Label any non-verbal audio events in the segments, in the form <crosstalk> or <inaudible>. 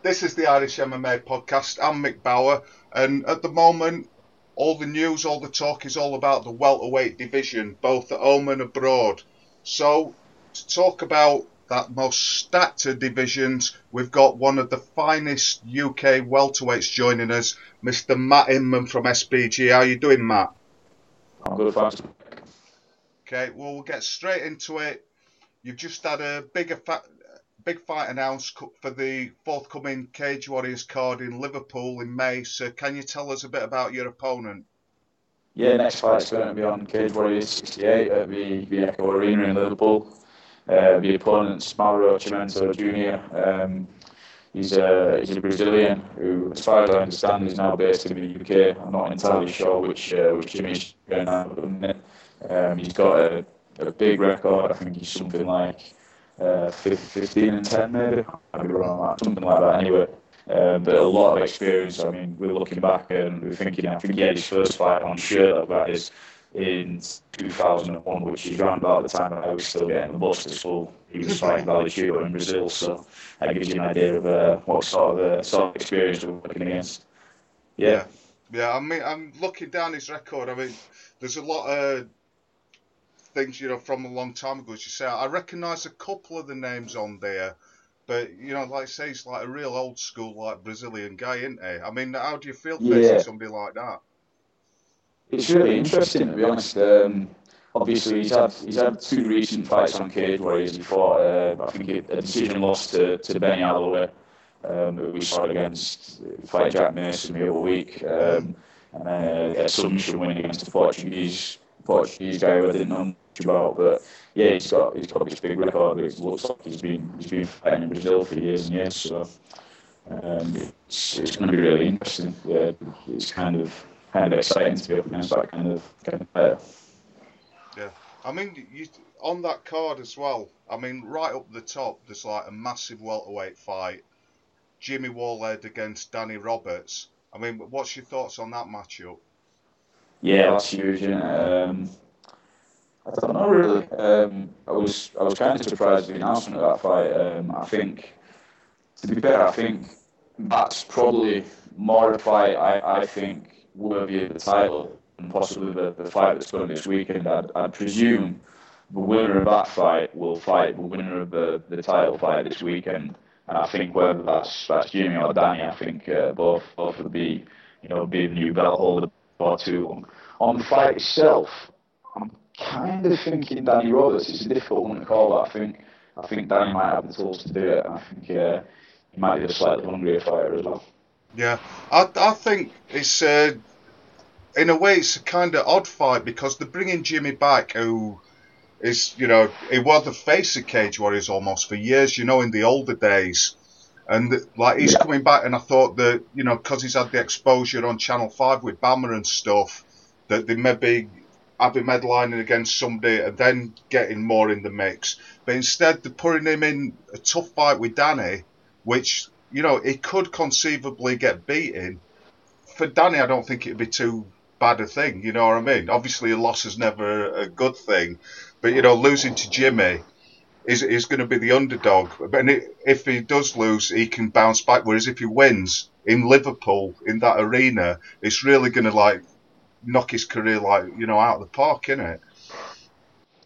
This is the Irish MMA podcast. I'm Mick Bauer, and at the moment, all the news, all the talk is all about the welterweight division, both at home and abroad. So, to talk about that most stacked of divisions, we've got one of the finest UK welterweights joining us, Mr. Matt Inman from SBG. How are you doing, Matt? I'm good, thanks. Okay, well, we'll get straight into it. You've just had a big, big fight announced for the forthcoming Cage Warriors card in Liverpool in May. So, can you tell us a bit about your opponent? Yeah, next fight's going to be on Cage Warriors 68 at the, the Echo Arena in Liverpool. Uh, the opponent's Mauro Chimento Jr. Um, he's a he's a Brazilian who, as far as I understand, is now based in the UK. I'm not entirely sure which uh, which Jimmy's going on. Um, he's got a, a big record. I think he's something like uh, 15 and 10 maybe. I'd be wrong, something like that. Anyway, um, but a lot of experience. I mean, we're looking back and we're thinking. I think he had his first fight on shirt like that is in 2001, which is around about the time I was still getting the bus to school. He was fighting Vale Tudo in Brazil, so that gives you an idea of uh, what sort of uh, sort of experience we're working against. Yeah. yeah. Yeah, I mean, I'm looking down his record. I mean, there's a lot of things, you know, from a long time ago, as you say. I recognise a couple of the names on there, but, you know, like I say, he's like a real old school, like, Brazilian guy, isn't he? I mean, how do you feel facing yeah. somebody like that? It's really interesting, to be honest. Um, obviously, he's had he's had two recent fights on cage warriors before. Uh, I think a decision loss to, to Benny Alloway, um, we saw against fight Jack Mason the other week, um, and then a submission win against the Portuguese Portuguese guy I didn't know much about. But yeah, he's got he's got this big record. It looks like he's been he's been fighting in Brazil for years and years. So um, it's it's going to be really interesting. Yeah, it's kind of kind of exciting to be up against that kind of kind of player. Yeah, I mean, you, on that card as well. I mean, right up the top, there's like a massive welterweight fight. Jimmy Wallhead against Danny Roberts. I mean, what's your thoughts on that matchup? Yeah, that's huge. Um, I don't know really. Um, I was I was kind of surprised at the announcement of that fight. Um, I think, to be fair, I think that's probably more a fight I, I think worthy of the title and possibly the, the fight that's going this weekend. I'd, I'd presume the winner of that fight will fight the winner of the, the title fight this weekend. And I think whether that's that's Jimmy or Danny, I think uh, both both will be you know be the new belt holder or two. On the fight itself, I'm kind of thinking Danny Roberts. It's a difficult one to call. I think I think Danny might have the tools to do it. I think uh, he might be a slightly hungrier fighter as well. Yeah, I I think it's uh, in a way it's a kind of odd fight because they're bringing Jimmy back, who is you know he was the face of Cage Warriors almost for years. You know, in the older days. And like he's yeah. coming back, and I thought that you know because he's had the exposure on Channel Five with BAMMA and stuff, that they may be having medlining against somebody and then getting more in the mix. But instead, they're putting him in a tough fight with Danny, which you know he could conceivably get beaten. For Danny, I don't think it'd be too bad a thing. You know what I mean? Obviously, a loss is never a good thing, but you know, losing to Jimmy is is going to be the underdog. But if he does lose, he can bounce back. Whereas if he wins in Liverpool in that arena, it's really going to like knock his career like you know out of the park, isn't it?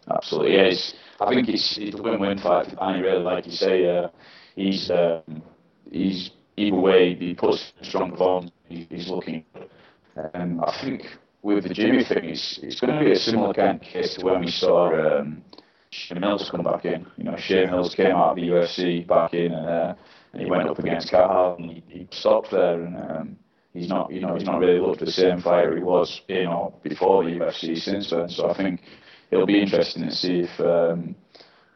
Absolutely, yeah. I think it's, it's a win-win fight for Danny. Really, like you say, uh, he's um, he's either way he puts strong performance. he's looking. Um, I think with the Jimmy thing, it's, it's going to be a similar kind of case to when we saw um, Che Mills come back in. You know, Che Mills came out of the UFC back in, and, uh, and he went up against Cathal, and he, he stopped there, and um, he's not, you know, he's not really looked the same fighter he was in or before the UFC since then. So I think it'll be interesting to see if. Um,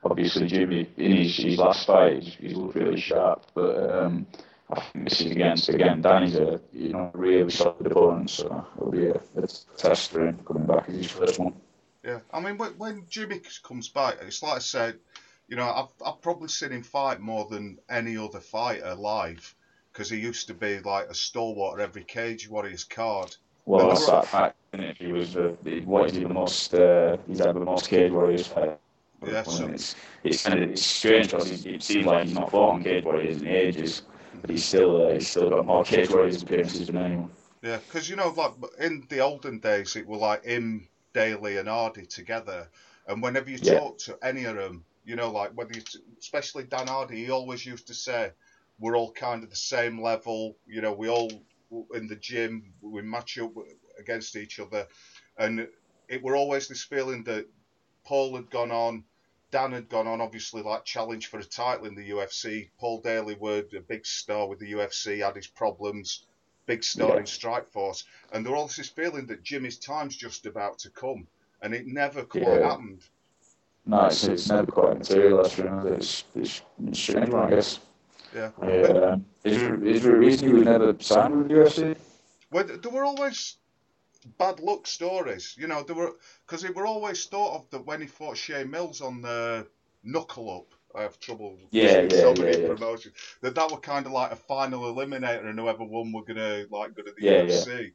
obviously, Jimmy in his, his last fight, he's, he's looked really sharp, but um, I think this is against again Danny's a you know really solid opponent, so it'll be a, a test for him coming back as his first one. Yeah, I mean when, when Jimmy comes back, it's like I said, you know I've I've probably seen him fight more than any other fighter live because he used to be like a stalwart every Cage Warriors card. Well, that's that fact. If he was the, what is he the most? Uh, he's had the most Cage Warriors fight. Yeah, so, it's it's kind of it's strange because it seems like he's not fought on Cage Warriors in ages. but he's still uh, he's still got more cage warriors appearances than anyone. Yeah, because you know, like in the olden days, it was like him, Daley, and Hardy together, and whenever you Yeah. talk to any of them, you know, like whether you, t- especially Dan Hardy, he always used to say, "We're all kind of the same level." You know, we all in the gym, we match up against each other, and it were always this feeling that Paul had gone on. Dan had gone on, obviously, like challenge for a title in the UFC. Paul Daley were a big star with the UFC, had his problems, big star in Strikeforce, and there was this feeling that Jimmy's time's just about to come, and it never quite Yeah. happened. No, it's, it's never quite materialised. Know, it's it's, it's strange, one, I guess. Yeah. Yeah, um, is there is there a reason you would never sign with the UFC? Well, there were always bad luck stories, you know. There were because it were always thought of that when he fought Che Mills on the Knuckle Up. I have trouble Yeah, with yeah, so yeah, many yeah. promotions. That that were kind of like a final eliminator, and whoever won were gonna like go to the Yeah, UFC.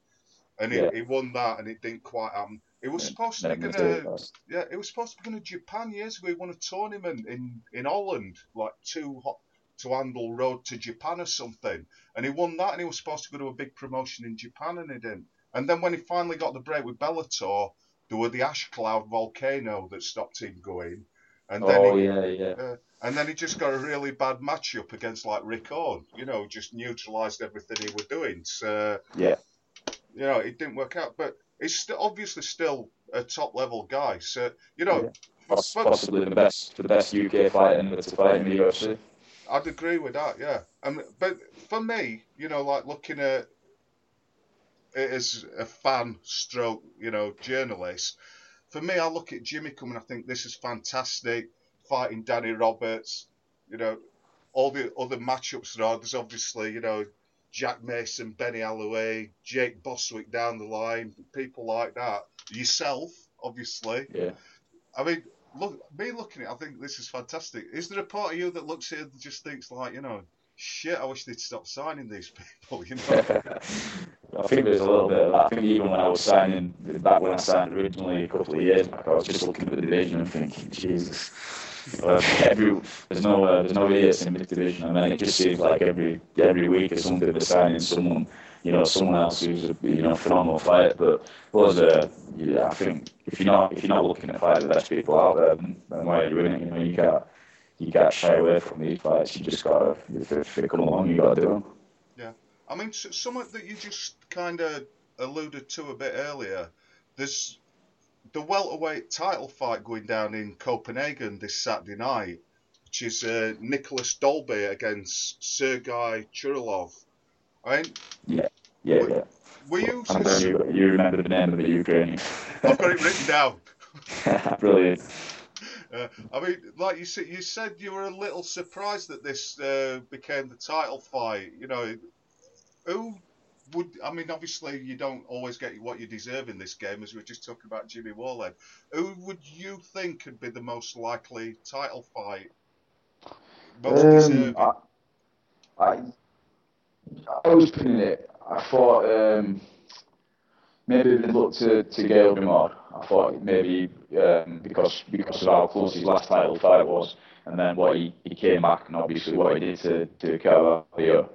And he, Yeah. he won that, and it didn't quite happen. It was Yeah, supposed to be gonna, yeah, it was supposed to be going to Japan years ago. He won a tournament in in Holland, like two hot to handle road to Japan or something, and he won that. And he was supposed to go to a big promotion in Japan, and he didn't. And then when he finally got the break with Bellator, there were the ash cloud volcano that stopped him going, and then Oh he, yeah, yeah. and then he just got a really bad matchup against like Rick Hawn. You know, just neutralised everything he was doing. So Yeah. you know, it didn't work out. But he's st- obviously still a top level guy. So you know, Poss- possibly the best, the best UK fighter to fight in the UFC. I'd agree with that. Yeah. Um, but for me, you know, like looking at it as a fan, stroke, you know, journalist. For me, I look at Jimmy coming. I think this is fantastic. Fighting Danny Roberts, you know, all the other matchups there are. There's obviously, you know, Jack Mason, Benny Alloway, Jake Bostwick down the line, people like that. Yourself, obviously. Yeah. I mean, look, me looking at it, I think this is fantastic. Is there a part of you that looks here and just thinks, like, you know, shit, I wish they'd stop signing these <laughs> people, you know? <laughs> I think there's a little bit of that. I think even when I was signing, back when I signed originally a couple of years back, I was just looking at the division and thinking, Jesus. <laughs> Every, there's no uh, there's no idiots in this division, and then it just seems like every every week or something they're signing someone, you know, someone else who's a you know phenomenal fighter. But was uh, yeah, I think if you're not if you're not looking to fight the best people out there, then, then why are you in it? You know, you can't you can't shy away from these fights. You just gotta if, if they come along, you gotta do them. I mean, something that you just kind of alluded to a bit earlier. There's the welterweight title fight going down in Copenhagen this Saturday night, which is uh, Nicolas Dalby against Sergei Churlov. I mean, Yeah, yeah. were you? I'm glad you, you remember the name of the Ukrainian. <laughs> I've got it written down. <laughs> Brilliant. Uh, I mean, like you said, you said you were a little surprised that this uh, became the title fight. You know, who would? I mean, obviously, you don't always get what you deserve in this game, as we were just talking about Jimmy Wallhead. Who would you think could be the most likely title fight? Most Um, deserving. I, I, I was putting it. I thought um, maybe they'd look to, to Gail Grimard. I thought maybe um, because because of how close his last title fight was, and then what he, he came back and obviously what he did to to Carvalho.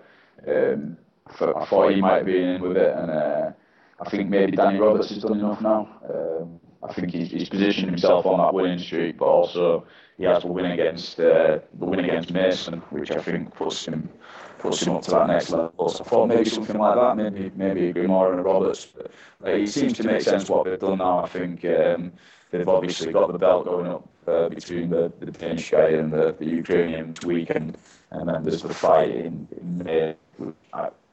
Um, I thought, he might be in with it, and uh, I think maybe Danny Roberts has done enough now. Um, I think he's, he's positioned himself on that winning streak, but also he has the win against uh, the win against Mason, which I think puts him puts him up to that next level. So I thought maybe something like that, maybe maybe a Grimard and Roberts. But uh, it seems to make sense what they've done now. I think um, they've obviously got the belt going up uh, between the, the Danish guy and the, the Ukrainian weekend, and then there's the fight in, in May.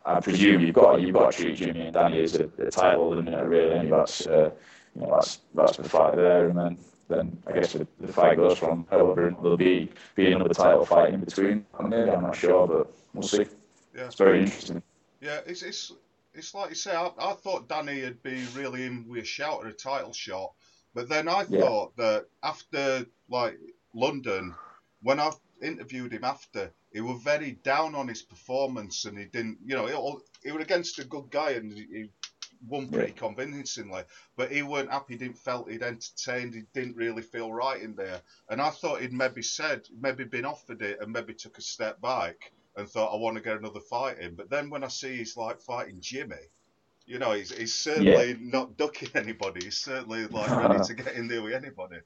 I, I presume you've got you've got to treat Jimmy and Danny as a, a title eliminator, really. And that's uh, you know that's that's the fight there, and then then I guess the, the fight goes from however there'll be be another title fight in between. Maybe I'm not sure, but we'll see. Yeah. It's very interesting. Yeah, it's it's it's like you say. I, I thought Danny would be really in with a shout at a title shot, but then I Yeah. thought that after like London, when I interviewed him after, he was very down on his performance, and he didn't, you know, he, he was against a good guy, and he, he won pretty convincingly, but he weren't happy. He didn't felt he'd entertained. He didn't really feel right in there, and I thought he'd maybe said, maybe been offered it, and maybe took a step back and thought I want to get another fight in. But then when I see he's like fighting Jimmy, you know, he's, he's certainly yeah. not ducking <laughs> anybody. He's certainly like <laughs> ready to get in there with anybody.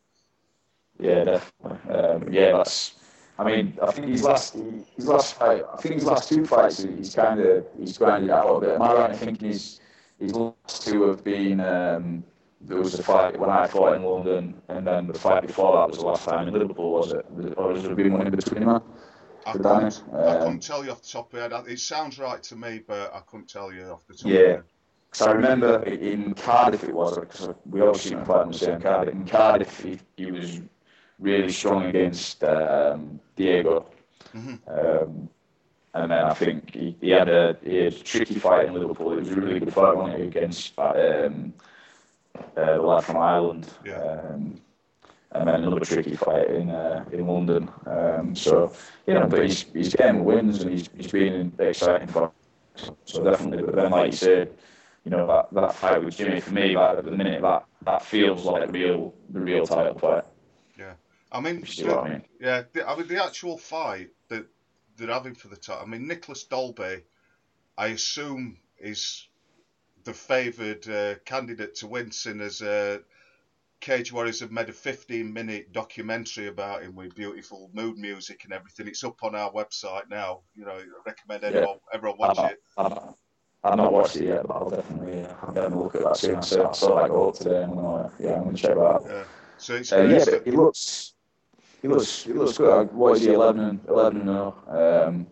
Yeah, definitely. Um, yeah, that's. I mean, I think his last his last fight. I think his last two fights, he's kind of he's grinded out a bit. Am I right in thinking his his last two have been? Um, there was a fight when I fought in London, and then the fight before that was the last time in Liverpool, was it? Or has there been one in between them? I couldn't, um, I couldn't tell you off the top of my head. It sounds right to me, but I couldn't tell you off the top yeah. of my head. Because I remember in Cardiff it was, because we obviously went fight on the same Cardiff. In Cardiff, he, he was really strong against um, Diego. Mm-hmm. Um, and then I think he, he, had a, he had a tricky fight in Liverpool. It was a really good fight, wasn't it, against um, uh, the lad from Ireland. Yeah. Um, and then another tricky fight in uh, in London. Um, so you know, but he's he's getting wins and he's he's been exciting for. So definitely, but then like you said, you know that, that fight with Jimmy for me, that, at the minute that that feels like the real the real title fight. I mean, the, I mean? yeah, the, I mean the actual fight that they're having for the title. I mean, Nicolas Dalby, I assume is the favoured uh, candidate to win, seeing as uh, Cage Warriors have made a 15 minute documentary about him with beautiful mood music and everything. It's up on our website now. You know, I recommend everyone, yeah. everyone watch I'm, it. I'm, I've not watched it yet, but I'll definitely uh, have a look at that soon. I saw, I saw that go up today, and I'm gonna, yeah, I'm gonna check that out. Yeah, so it's, uh, yeah, it looks, it looks, it looks good. What is he, 11 and 11 now? Um,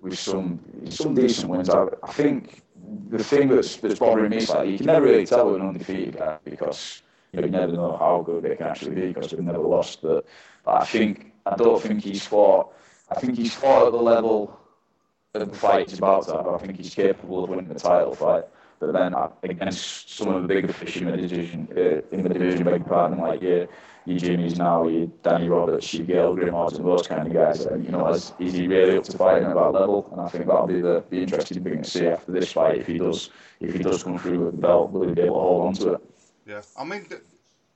with some some decent wins. I, I think the thing that's, that's bothering me is like you can never really tell with an undefeated guy because you, know, you never know how good they can actually be because they've never lost. But, but I think I don't think he's fought. I think he's fought at the level of the fight he's about to have. I think he's capable of winning the title fight. But then against some of the bigger fish in the division, uh, in the division, beg your pardon, like yeah, your Jimmy's now, your Danny Roberts, your Gael Grimhards, and those kind of guys. And, you know, is, is he really up to fighting at that level? And I think that'll be the be interesting thing to see after this fight if he does if he does come through with the belt, will he be able to hold on to it? Yeah, I mean,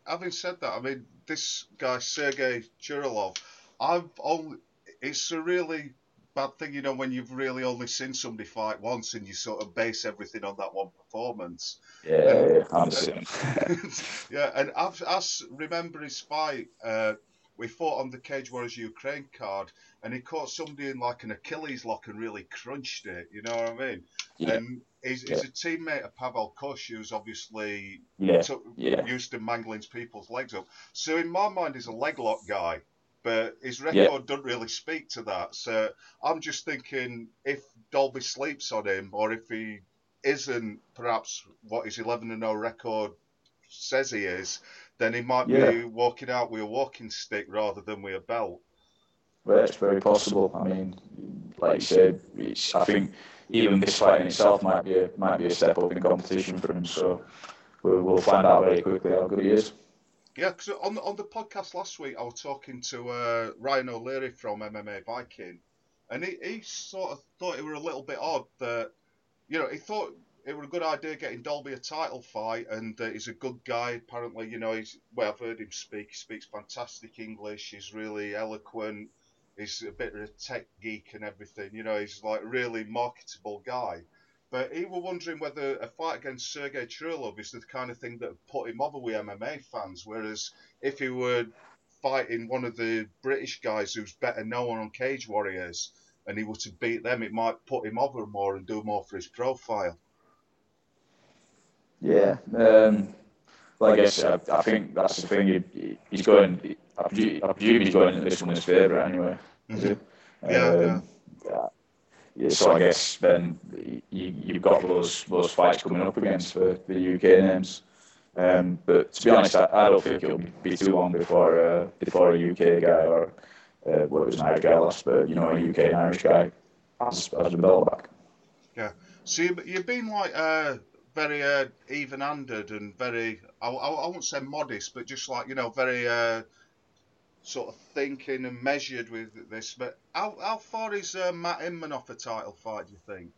having said that, I mean this guy Sergey Churlov, I've only it's a really bad thing, you know, when you've really only seen somebody fight once and you sort of base everything on that one performance. Yeah, and, yeah, <laughs> yeah, and I, I remember his fight. Uh, we fought on the Cage Warriors Ukraine card, and he caught somebody in like an Achilles lock and really crunched it. You know what I mean? Yeah. And he's, he's a teammate of Pavel Kusch, who's obviously yeah. yeah. used to mangling people's legs up. So in my mind, he's a leg lock guy but his record yeah. doesn't really speak to that. So I'm just thinking if Dalby sleeps on him, or if he isn't perhaps what his 11 and 0 record says he is, then he might yeah. be walking out with a walking stick rather than with a belt. Well, it's very possible. I mean, like you said, I think even this fight in itself might be a, might be a step up in competition for him. So we'll, we'll find out very quickly how good he is. Yeah, because on on the podcast last week, I was talking to uh, Ryan O'Leary from MMA Viking, and he, he sort of thought it were a little bit odd that, you know, he thought it were a good idea getting Dalby a title fight, and uh, he's a good guy. Apparently, you know, he's well, I've heard him speak. He speaks fantastic English. He's really eloquent. He's a bit of a tech geek and everything. You know, he's like really marketable guy. But he was wondering whether a fight against Sergey Churlov is the kind of thing that put him over with MMA fans. Whereas if he were fighting one of the British guys who's better known on Cage Warriors and he were to beat them, it might put him over more and do more for his profile. Yeah. Um, well, I guess I, I, think that's the thing. He, he's going. I presume, I presume he's going into this one as favourite anyway. Mm-hmm. Yeah, um, yeah so I guess then you, you've got those those fights coming up against for the UK names. Um, but to be honest, I, I, don't think it'll be too long before uh, before a UK guy or uh, well, it was an Irish guy last, but you know, a UK and Irish guy has, has the belt back. Yeah. So you, you've been like uh, very uh, even-handed and very, I, I, I won't say modest, but just like you know, very uh, sort of thinking and measured with this. But how, how far is uh, Matt Inman off a title fight? Do you think?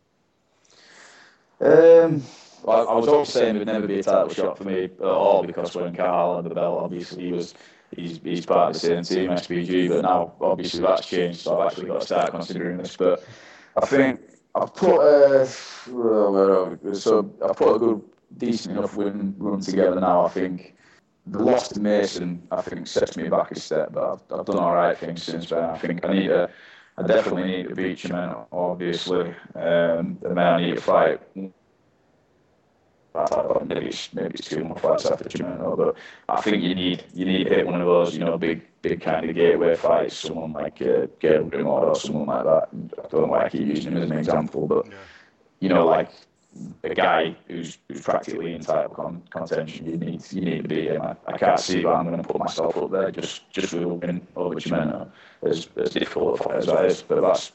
Um, well, I was always saying it would never be a title shot for me at all because when Cathal had the belt, obviously he was he's, he's part of the same team, SBG, but now obviously that's changed, so I've actually got to start considering this. But I think I've put a, so I've put a good, decent enough win run together now. I think the loss to Mason, I think, sets me back a step, but I've, I've done all right things since then. I think I need to, I definitely need to beat Chimento, obviously, um, and then I need to fight maybe it's, maybe it's two more fights after Chimento, but I think you need you need to hit one of those, you know, big big kind of gateway fights, someone like uh, Grimard or someone like that. I don't know why I keep using him as an example, but you know, like a guy who's, who's practically in title con- contention, you need you need to be him. I, I can't see why I'm going to put myself up there just just with a win over Chimento, as as difficult a fight as that is. But that's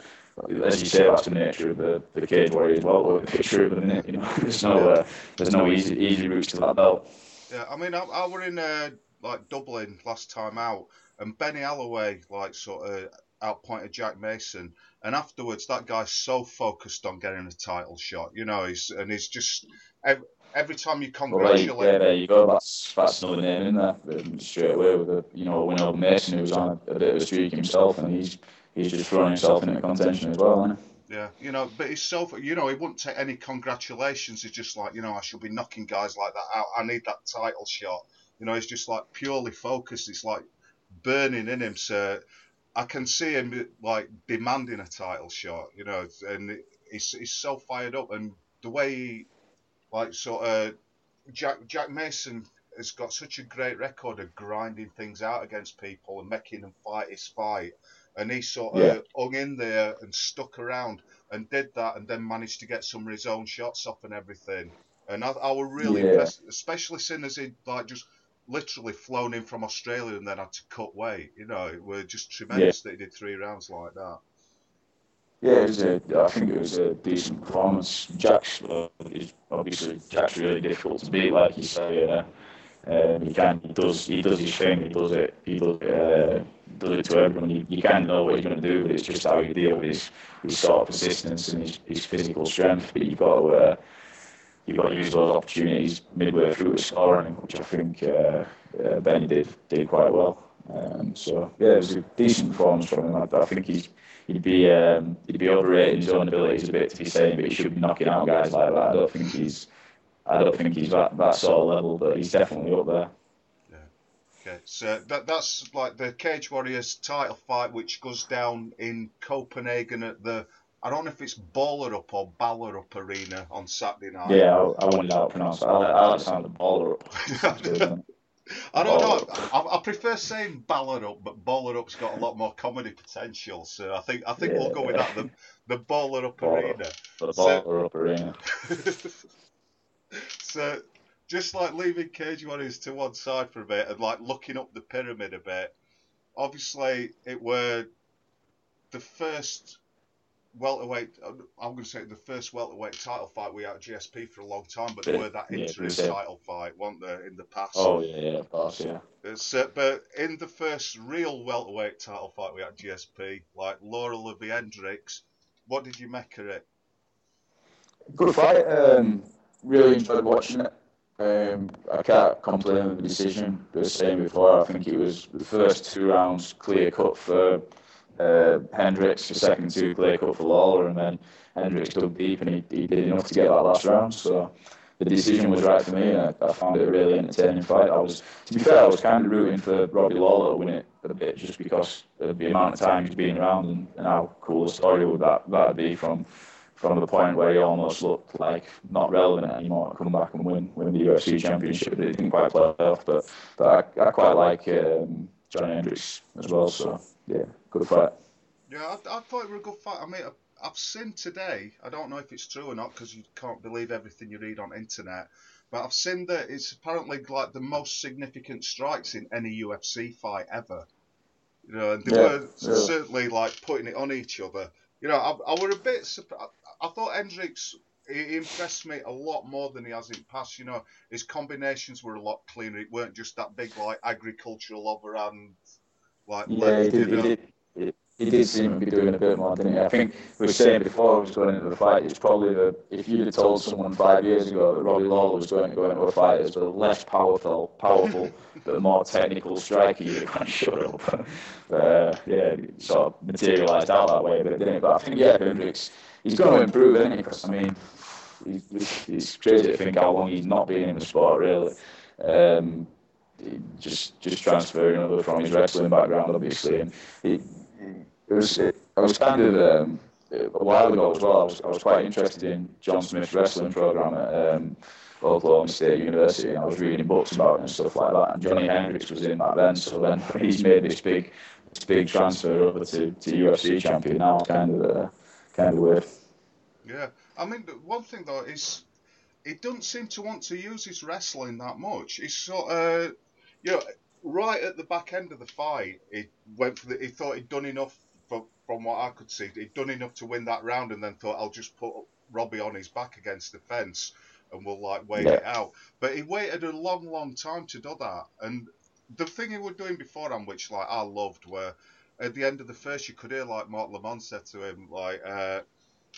as you say, that's the nature of the, the cage warrior as well. Or the picture of minute, you know, <laughs> there's no uh, there's no easy easy routes to that belt. Yeah, I mean, I, I were in uh, like Dublin last time out, and Benny Alloway like sort of outpointed Jack Mason, and afterwards that guy's so focused on getting a title shot, you know, he's and he's just every, every time you congratulate. Well, yeah, there you go. That's that's another name in there straight away with a you know win over Mason who was on a, a bit of a streak himself, and he's he's just throwing himself into contention as well, isn't he? Yeah, you know, but he's so you know he wouldn't take any congratulations. He's just like you know I should be knocking guys like that out. I need that title shot. You know, he's just like purely focused. It's like burning in him. So I can see him like demanding a title shot. You know, and he's he's so fired up, and the way he like sort of Jack Jack Mason has got such a great record of grinding things out against people and making them fight his fight and he sort of yeah. hung in there and stuck around and did that, and then managed to get some of his own shots off and everything. And I, I was really yeah. impressed, especially seeing as he like just literally flown in from Australia and then had to cut weight. You know, it was just tremendous yeah. that he did three rounds like that. Yeah, it was a, I think it was a decent performance. Jack's uh, obviously Jack's really difficult to beat, like you say. Uh, um, he can he does he does his thing. He does it. He does it. Uh, does it to everyone. You, you of know what he's going to do, but it's just how you deal with his, his sort of persistence and his, his physical strength. But you've got to uh, you've got to use those opportunities midway through the scoring, which I think uh, uh, Benny did did quite well. Um, so yeah, it was a decent performance from him. I, I think he's he'd be um, he'd be overrating his own abilities a bit to be saying, but he should be knocking out guys like that. I don't think he's I don't think he's that, that sort of level, but he's definitely up there. Okay, so that that's like the Cage Warriors title fight, which goes down in Copenhagen at the I don't know if it's Baller Up or Baller Up Arena on Saturday night. Yeah, I, I wanted to pronounce it. I, I like the sound of Baller Up. <laughs> I don't know. I, I, prefer saying Baller Up, but Baller Up's got a lot more comedy potential. So I think I think yeah, we'll go with that. The the Baller Up baller, Arena. The Baller so, Up Arena. <laughs> so just like leaving Cage Warriors to one side for a bit and like looking up the pyramid a bit. Obviously, it were the first welterweight. I'm going to say the first welterweight title fight we had at GSP for a long time, but there were that yeah, interim title fight, weren't there, in the past? Oh yeah, yeah, of course, yeah. Uh, but in the first real welterweight title fight we had at GSP, like Lawler v Hendricks, what did you make of it? Good fight. Um, really enjoyed watching it. Um, I can't complain with the decision. The same before, I think it was the first two rounds clear cut for uh, Hendricks, the second two clear cut for Lawler, and then Hendricks dug deep and he, he did enough to get that last round. So the decision was right for me, and I, I, found it a really entertaining fight. I was, to be fair, I was kind of rooting for Robbie Lawler to win it a bit, just because of the amount of time he's been around and, and how cool a story would that that'd be from from the point where he almost looked like not relevant anymore come back and win win the UFC championship. But it didn't quite play off. But but I, I quite like um, John Hendricks as well. So yeah, good fight. Yeah, I, I thought it was a good fight. I mean, I've seen today. I don't know if it's true or not because you can't believe everything you read on internet. But I've seen that it's apparently like the most significant strikes in any UFC fight ever. You know, and they yeah, were yeah. certainly like putting it on each other. You know, I, I were a bit surprised. I thought Hendricks he impressed me a lot more than he has in past. You know, his combinations were a lot cleaner. It weren't just that big like agricultural overhand. Like yeah, left, he, did, he, did, he did seem to be doing a bit more, didn't he? I think we were saying before I was going into the fight, it's probably the if you'd have told someone five years ago that Robbie Lawler was going to go into a fight as the less powerful, powerful, <laughs> but more technical striker, you'd have gone shut up. <laughs> uh, yeah, sort of materialised out that way, but didn't it? But I think yeah, Hendricks, he's going to improve, isn't he? Because I mean, it's crazy to think how long he's not been in the sport, really. Um, just just transferring over from his wrestling background, obviously, and it, it was it, I was kind of um, a while ago as well. I was, I was quite interested in John Smith's wrestling program at um, Oklahoma State University, and I was reading books about it and stuff like that. And Johnny Hendricks was in that then, so then <laughs> he's made this big this big transfer over to, to UFC champion now, kind of uh, kind of weird. Yeah, I mean, one thing though is he doesn't seem to want to use his wrestling that much. He's sort of, you know, right at the back end of the fight, he went for the. He thought he'd done enough. For, from what I could see, he'd done enough to win that round, and then thought I'll just put Robbie on his back against the fence, and we'll like wait yeah. it out. But he waited a long, long time to do that, and the thing he was doing beforehand, which like I loved, where at the end of the first, you could hear like Marc Laimon said to him, like, uh,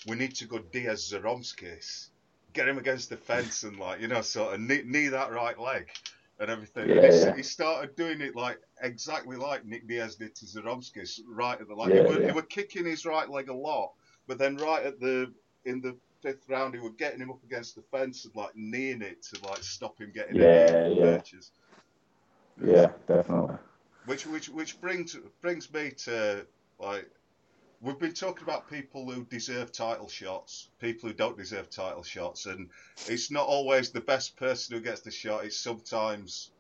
"We need to go Diaz Zaromskis." get him against the fence and like you know sort of knee, knee that right leg and everything. Yeah, and yeah. he started doing it like exactly like Nick Diaz did to Zaromskis right at the like yeah, he, were, he were kicking his right leg a lot, but then right at the in the fifth round he were getting him up against the fence and like kneeing it to like stop him getting yeah, yeah. Matches. Yeah, definitely. Which which which brings brings me to like we've been talking about people who deserve title shots, people who don't deserve title shots, and it's not always the best person who gets the shot. It's sometimes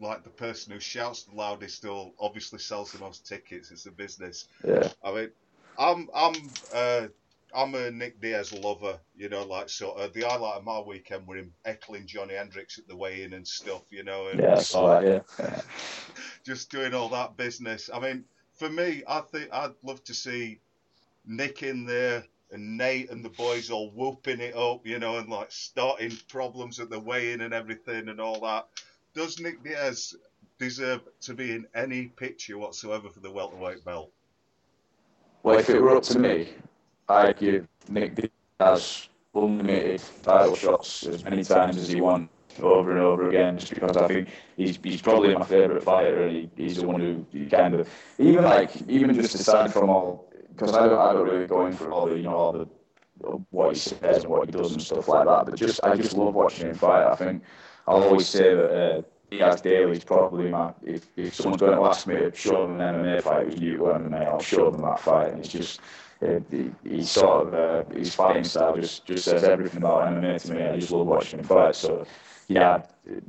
like the person who shouts the loudest or obviously sells the most tickets. It's a business. Yeah. I mean, I'm I'm uh, I'm a Nick Diaz lover. You know, like sort of the highlight of my weekend were him heckling Johnny Hendricks at the weigh-in and stuff. You know, and yeah, I saw that. Yeah. <laughs> just doing all that business. I mean for me, I think I'd love to see Nick in there and Nate and the boys all whooping it up, you know, and like starting problems at the weigh-in and everything and all that. Does Nick Diaz deserve to be in any picture whatsoever for the welterweight belt? Well, if it were up to me, I'd give Nick Diaz unlimited title shots as many times as he wants over and over again just because I think he's he's probably my favourite fighter and he, he's the one who kind of even like even just aside from all because I don't I don't really go in for all the you know all the what he says and what he does and stuff like that but just I just love watching him fight. I think I'll always say that uh, Diaz is probably my if, if someone's going to ask me to show them an MMA fight with you MMA I'll show them that fight and it's just uh, he, he sort of uh, his fighting style just just says everything about MMA to me I just love watching him fight so yeah,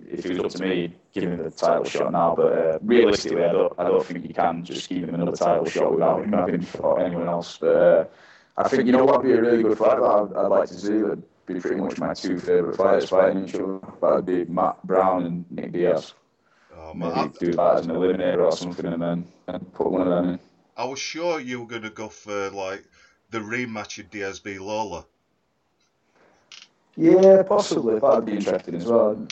if it was up to me, give him the title shot now. But uh, realistically, I don't, I don't think you can just give him another title shot without him having fought anyone else. But uh, I think you know what would be a really good fight that I'd, I'd like to see. Would be pretty much my two favourite fighters fighting each other. That'd be Matt Brown and Nick Diaz. Oh, Maybe do that as an eliminator or something, and then and put one of them in. I was sure you were going to go for like the rematch of Diaz v Lawler. Yeah, possibly. That'd be interesting as well.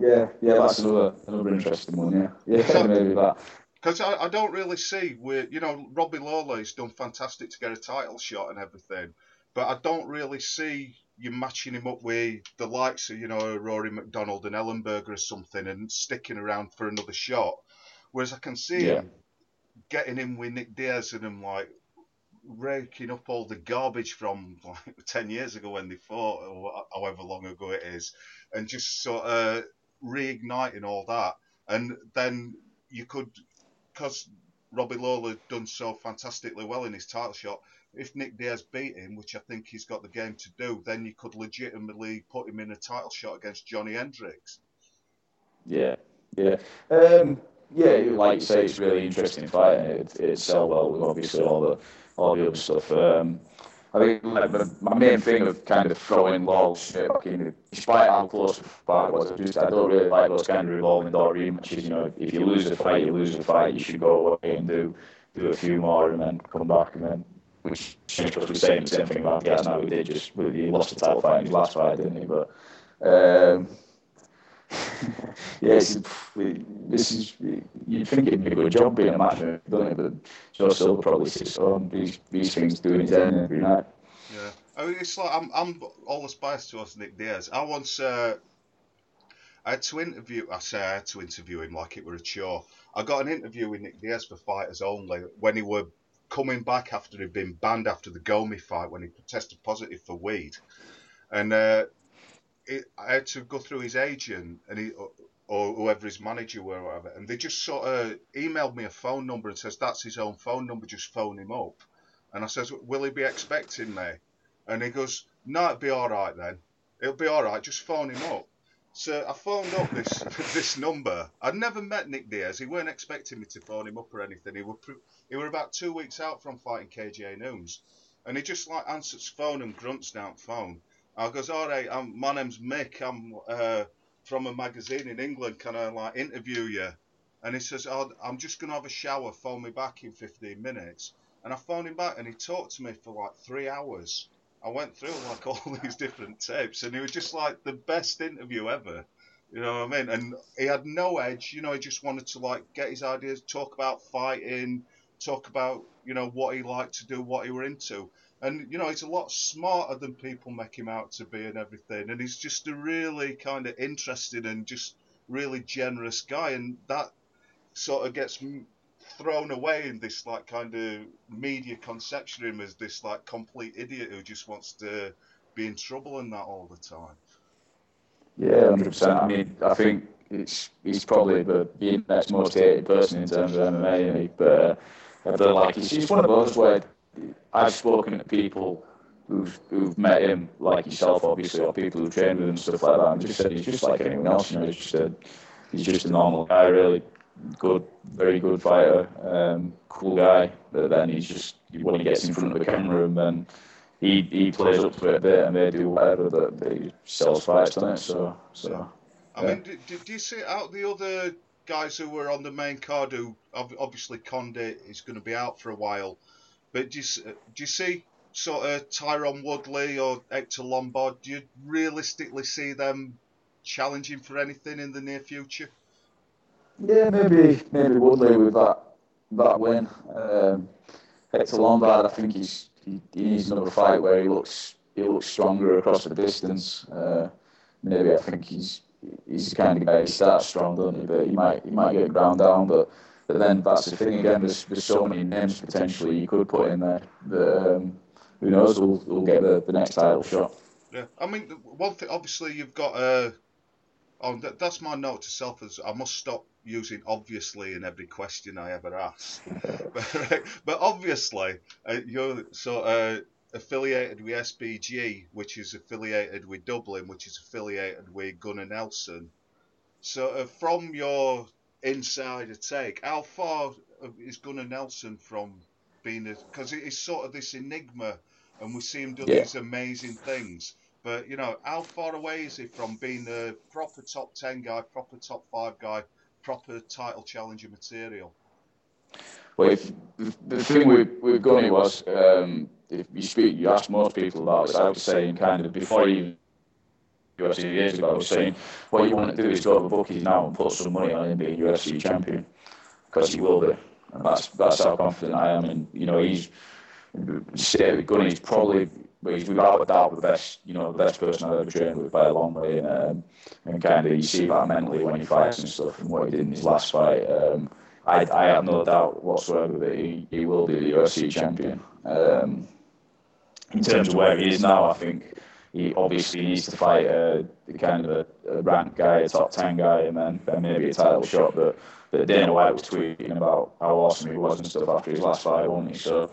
Yeah, yeah, that's another another interesting one. Yeah, yeah, maybe that. Because I, I don't really see where you know Robbie Lawler's done fantastic to get a title shot and everything, but I don't really see you matching him up with the likes of you know Rory MacDonald and Ellenberger or something and sticking around for another shot. Whereas I can see yeah. him getting in with Nick Diaz and him like raking up all the garbage from like <laughs> 10 years ago when they fought, or however long ago it is, and just sort of reigniting all that. And then you could, because Robbie Lawler done so fantastically well in his title shot, if Nick Diaz beat him, which I think he's got the game to do, then you could legitimately put him in a title shot against Johnny Hendricks. Yeah, yeah. Um, yeah, like you say, it's really interesting fighting. It, it sell well with obviously all the all the other stuff. Um, I think like, my main thing of kind of throwing logs, in, despite how close the fight was, I just I don't really like those kind of revolving door rematches. You know, if you lose a fight, you lose a fight. You should go away and do do a few more and then come back and then. Which because we're saying the same thing about Gas now. We did just he lost the title fight in his last fight, didn't he? But um, yes, this is you'd think it'd be a good job being a matchmaker, don't it? But Joe Silva probably sits on these these things doing his own every night. Yeah, I mean it's like I'm I'm always biased towards Nick Diaz. I once uh, I had to interview. I say I had to interview him like it were a chore. I got an interview with Nick Diaz for Fighters Only when he were coming back after he'd been banned after the Gomi fight when he tested positive for weed, and uh, it, I had to go through his agent and he or whoever his manager were or whatever, and they just sort of emailed me a phone number and says that's his own phone number, just phone him up. And I says, will he be expecting me? And he goes, no, it'll be all right then. It'll be all right, just phone him up. So I phoned up this <laughs> this number. I'd never met Nick Diaz. He weren't expecting me to phone him up or anything. He were he were about two weeks out from fighting KJ Noons, and he just like answers phone and grunts down phone. I goes, all right, I'm, my name's Mick. I'm uh, from a magazine in England. Can I like interview you? And he says, oh, I'm just gonna have a shower. Phone me back in 15 minutes. And I phoned him back, and he talked to me for like three hours. I went through like <laughs> all these different tapes, and it was just like the best interview ever. You know what I mean? And he had no edge. You know, he just wanted to like get his ideas, talk about fighting, talk about you know what he liked to do, what he were into. And you know, he's a lot smarter than people make him out to be, and everything. And he's just a really kind of interesting and just really generous guy, and that sort of gets thrown away in this like kind of media conception of him as this like complete idiot who just wants to be in trouble and that all the time. Yeah, hundred percent. I mean, I think it's he's probably the, the most hated person in terms of MMA, but uh, I feel like he's, he's one of those where I've spoken to people who've who've met him, like yourself, obviously, or people who trained with him, stuff like that, and just said he's just like anyone else. You know, he's just a he's just a normal guy, really good, very good fighter, um, cool guy. But then he's just when he gets in front of the camera and then he he plays up to it a bit and they do whatever, but he sells fights, doesn't it? So so. I mean, did, did you see out the other guys who were on the main card who obviously Condit is going to be out for a while, but do you, do you see sort of Tyron Woodley or Hector Lombard? Do you realistically see them challenging for anything in the near future? Yeah, maybe maybe Woodley with that that win. Um, Hector Lombard, I think he's he, he, needs another fight where he looks he looks stronger across the distance. Uh, maybe I think he's he's the kind of guy he starts strong, doesn't he? But he might he might get ground down, but. But then that's the thing again. There's, there's so many names potentially you could put in there. That, um, who knows? We'll, we'll get the, the next title shot. Yeah, I mean, one thing. Obviously, you've got. Uh, oh, that, that's my note to self. As I must stop using obviously in every question I ever ask. <laughs> but, but, obviously, uh, you're so of affiliated with SBG, which is affiliated with Dublin, which is affiliated with Gunnar Nelson. So, uh, from your insider take, how far is Gunnar Nelson from being a. Because it's sort of this enigma, and we see him do yeah. these amazing things. But, you know, how far away is he from being a proper top 10 guy, proper top 5 guy, proper title challenger material. Well, if, the thing with, with Gunny was, um, if you speak, you ask most people about this, I was saying kind of before you UFC years ago, was saying what you want to do is go to the bookies now and put some money on him being UFC champion because he will be. And that's that's how confident I am. And you know, he's Gunny's probably but he's without a doubt the best, you know, the best person I've ever trained with by a long way. And, um, and kind of you see that mentally when he fights and stuff, and what he did in his last fight. Um, I, I have no doubt whatsoever that he, he will be the UFC champion. Um, in terms of where he is now, I think he obviously needs to fight a, kind of a, a ranked guy, a top 10 guy, and then, maybe a title shot. But, but Dana White was tweeting about how awesome he was and stuff after his last fight, wasn't he? So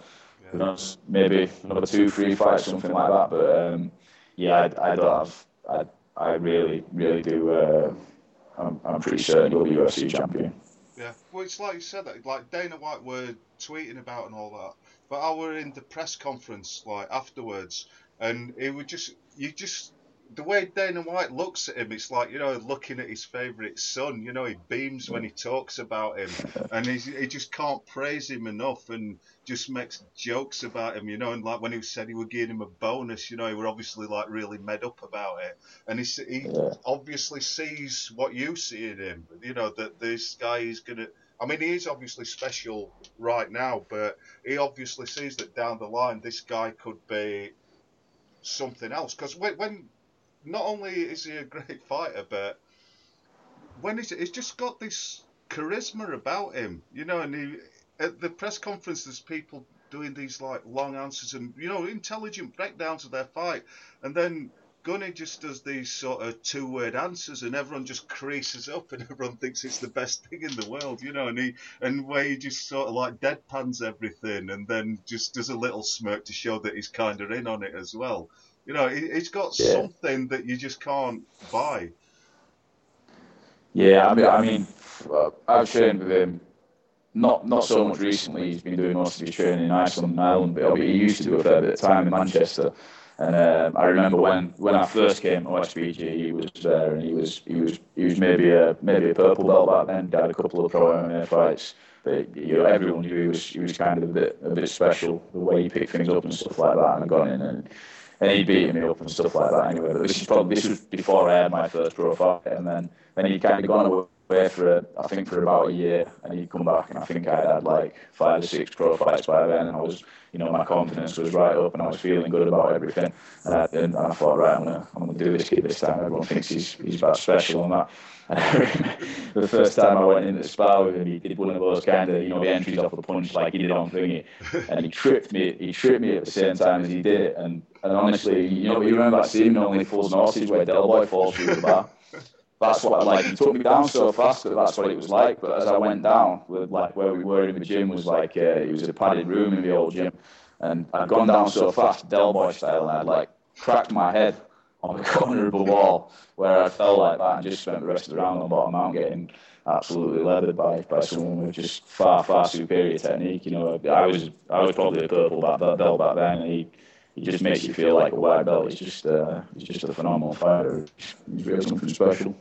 who knows, maybe another two, three fights, something like that. But um, yeah, I, I, don't have. I, I really, really do. Uh, I'm, I'm pretty certain you'll be UFC champion. Yeah, well, it's like you said that. Like Dana White were tweeting about and all that, but I were in the press conference like afterwards, and it would just you just the way Dana White looks at him, it's like you know looking at his favourite son. You know, he beams when he talks about him, and he he just can't praise him enough, and just makes jokes about him. You know, and like when he said he would give him a bonus, you know, he were obviously like really made up about it, and he he Yeah. obviously sees what you see in him. You know that this guy is gonna. I mean, he is obviously special right now, but he obviously sees that down the line this guy could be something else. Because when, when not only is he a great fighter, but when he's, he's just got this charisma about him, you know. And he, at the press conference, there's people doing these like long answers and you know intelligent breakdowns of their fight, and then Gunny just does these sort of two-word answers, and everyone just creases up, and <laughs> everyone thinks it's the best thing in the world, you know. And he and where he just sort of like deadpans everything, and then just does a little smirk to show that he's kind of in on it as well. You know, he, he's got Yeah. something that you just can't buy. Yeah, I mean, I mean, uh, I've trained with him. Not not so much recently. He's been doing most of his training in Iceland and Ireland, but he used to do a fair bit of time in Manchester. And um, I remember when, when I first came to SBG, he was there, and he was he was he was maybe a maybe a purple belt back then. He had a couple of pro MMA fights, but you know everyone knew he was he was kind of a bit a bit special the way he picked things up and stuff like that, and got in and and he beat me up and stuff like that. Anyway, but this is probably this was before I had my first pro fight, and then then he'd kind of gone away for a, I think for about a year, and he'd come back, and I think I had like five or six pro fights by then, and I was, you know, my confidence was right up, and I was feeling good about everything, and I, and I thought, right, I'm gonna I'm gonna do this kid this time. Everyone thinks he's he's that special and that. And <laughs> the first time I went into the spar with him, he did one of those kind of, you know, the entries off the punch like he did on thingy, <laughs> and he tripped me. He tripped me at the same time as he did it, and and honestly, you know, you remember that scene in Only Fools and Horses where Del Boy falls through the bar. That's what like he took me down so fast that that's what it was like. But as I went down, with like where we were in the gym was like uh, it was a padded room in the old gym, and I'd gone down so fast, Del Boy style, and I'd like cracked my head on the <laughs> corner of the wall where I fell like that and just spent the rest of the round on bottom out getting absolutely leathered by, by someone with just far far superior technique. You know, I was I was probably a purple back, belt back then. And he he just makes you feel like a white belt. He's just uh, he's just a phenomenal fighter. He's really something special.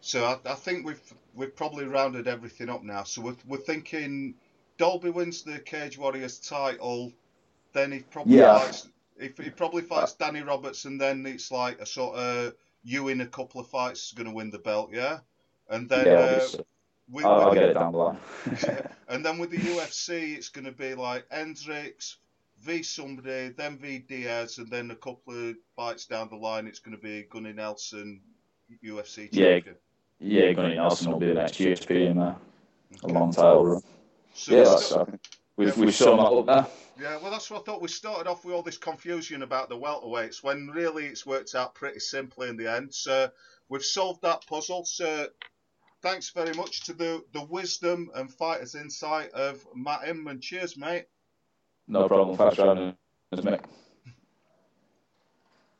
So I, I think we've we've probably rounded everything up now. So we're, we're thinking Dalby wins the Cage Warriors title, then he probably Yeah. fights he, he probably fights Danny Roberts, and then it's like a sort of you in a couple of fights is going to win the belt, yeah. And then yeah, uh, with, I'll, I'll get it down the line. <laughs> and then with the UFC, it's going to be like Hendricks v somebody, then v Diaz, and then a couple of fights down the line, it's going to be Gunnar Nelson, UFC Yeah. champion. yeah, Gunnar Nelson will be the next GSP in there. A long title run. So Yeah, that's, still- we've, we've shown that up there. Yeah, well, that's what I thought. We started off with all this confusion about the welterweights when really it's worked out pretty simply in the end. So we've solved that puzzle. So thanks very much to the, the wisdom and fighter's insight of Matt Inman. Cheers, mate. No problem. Thanks for having us, mate.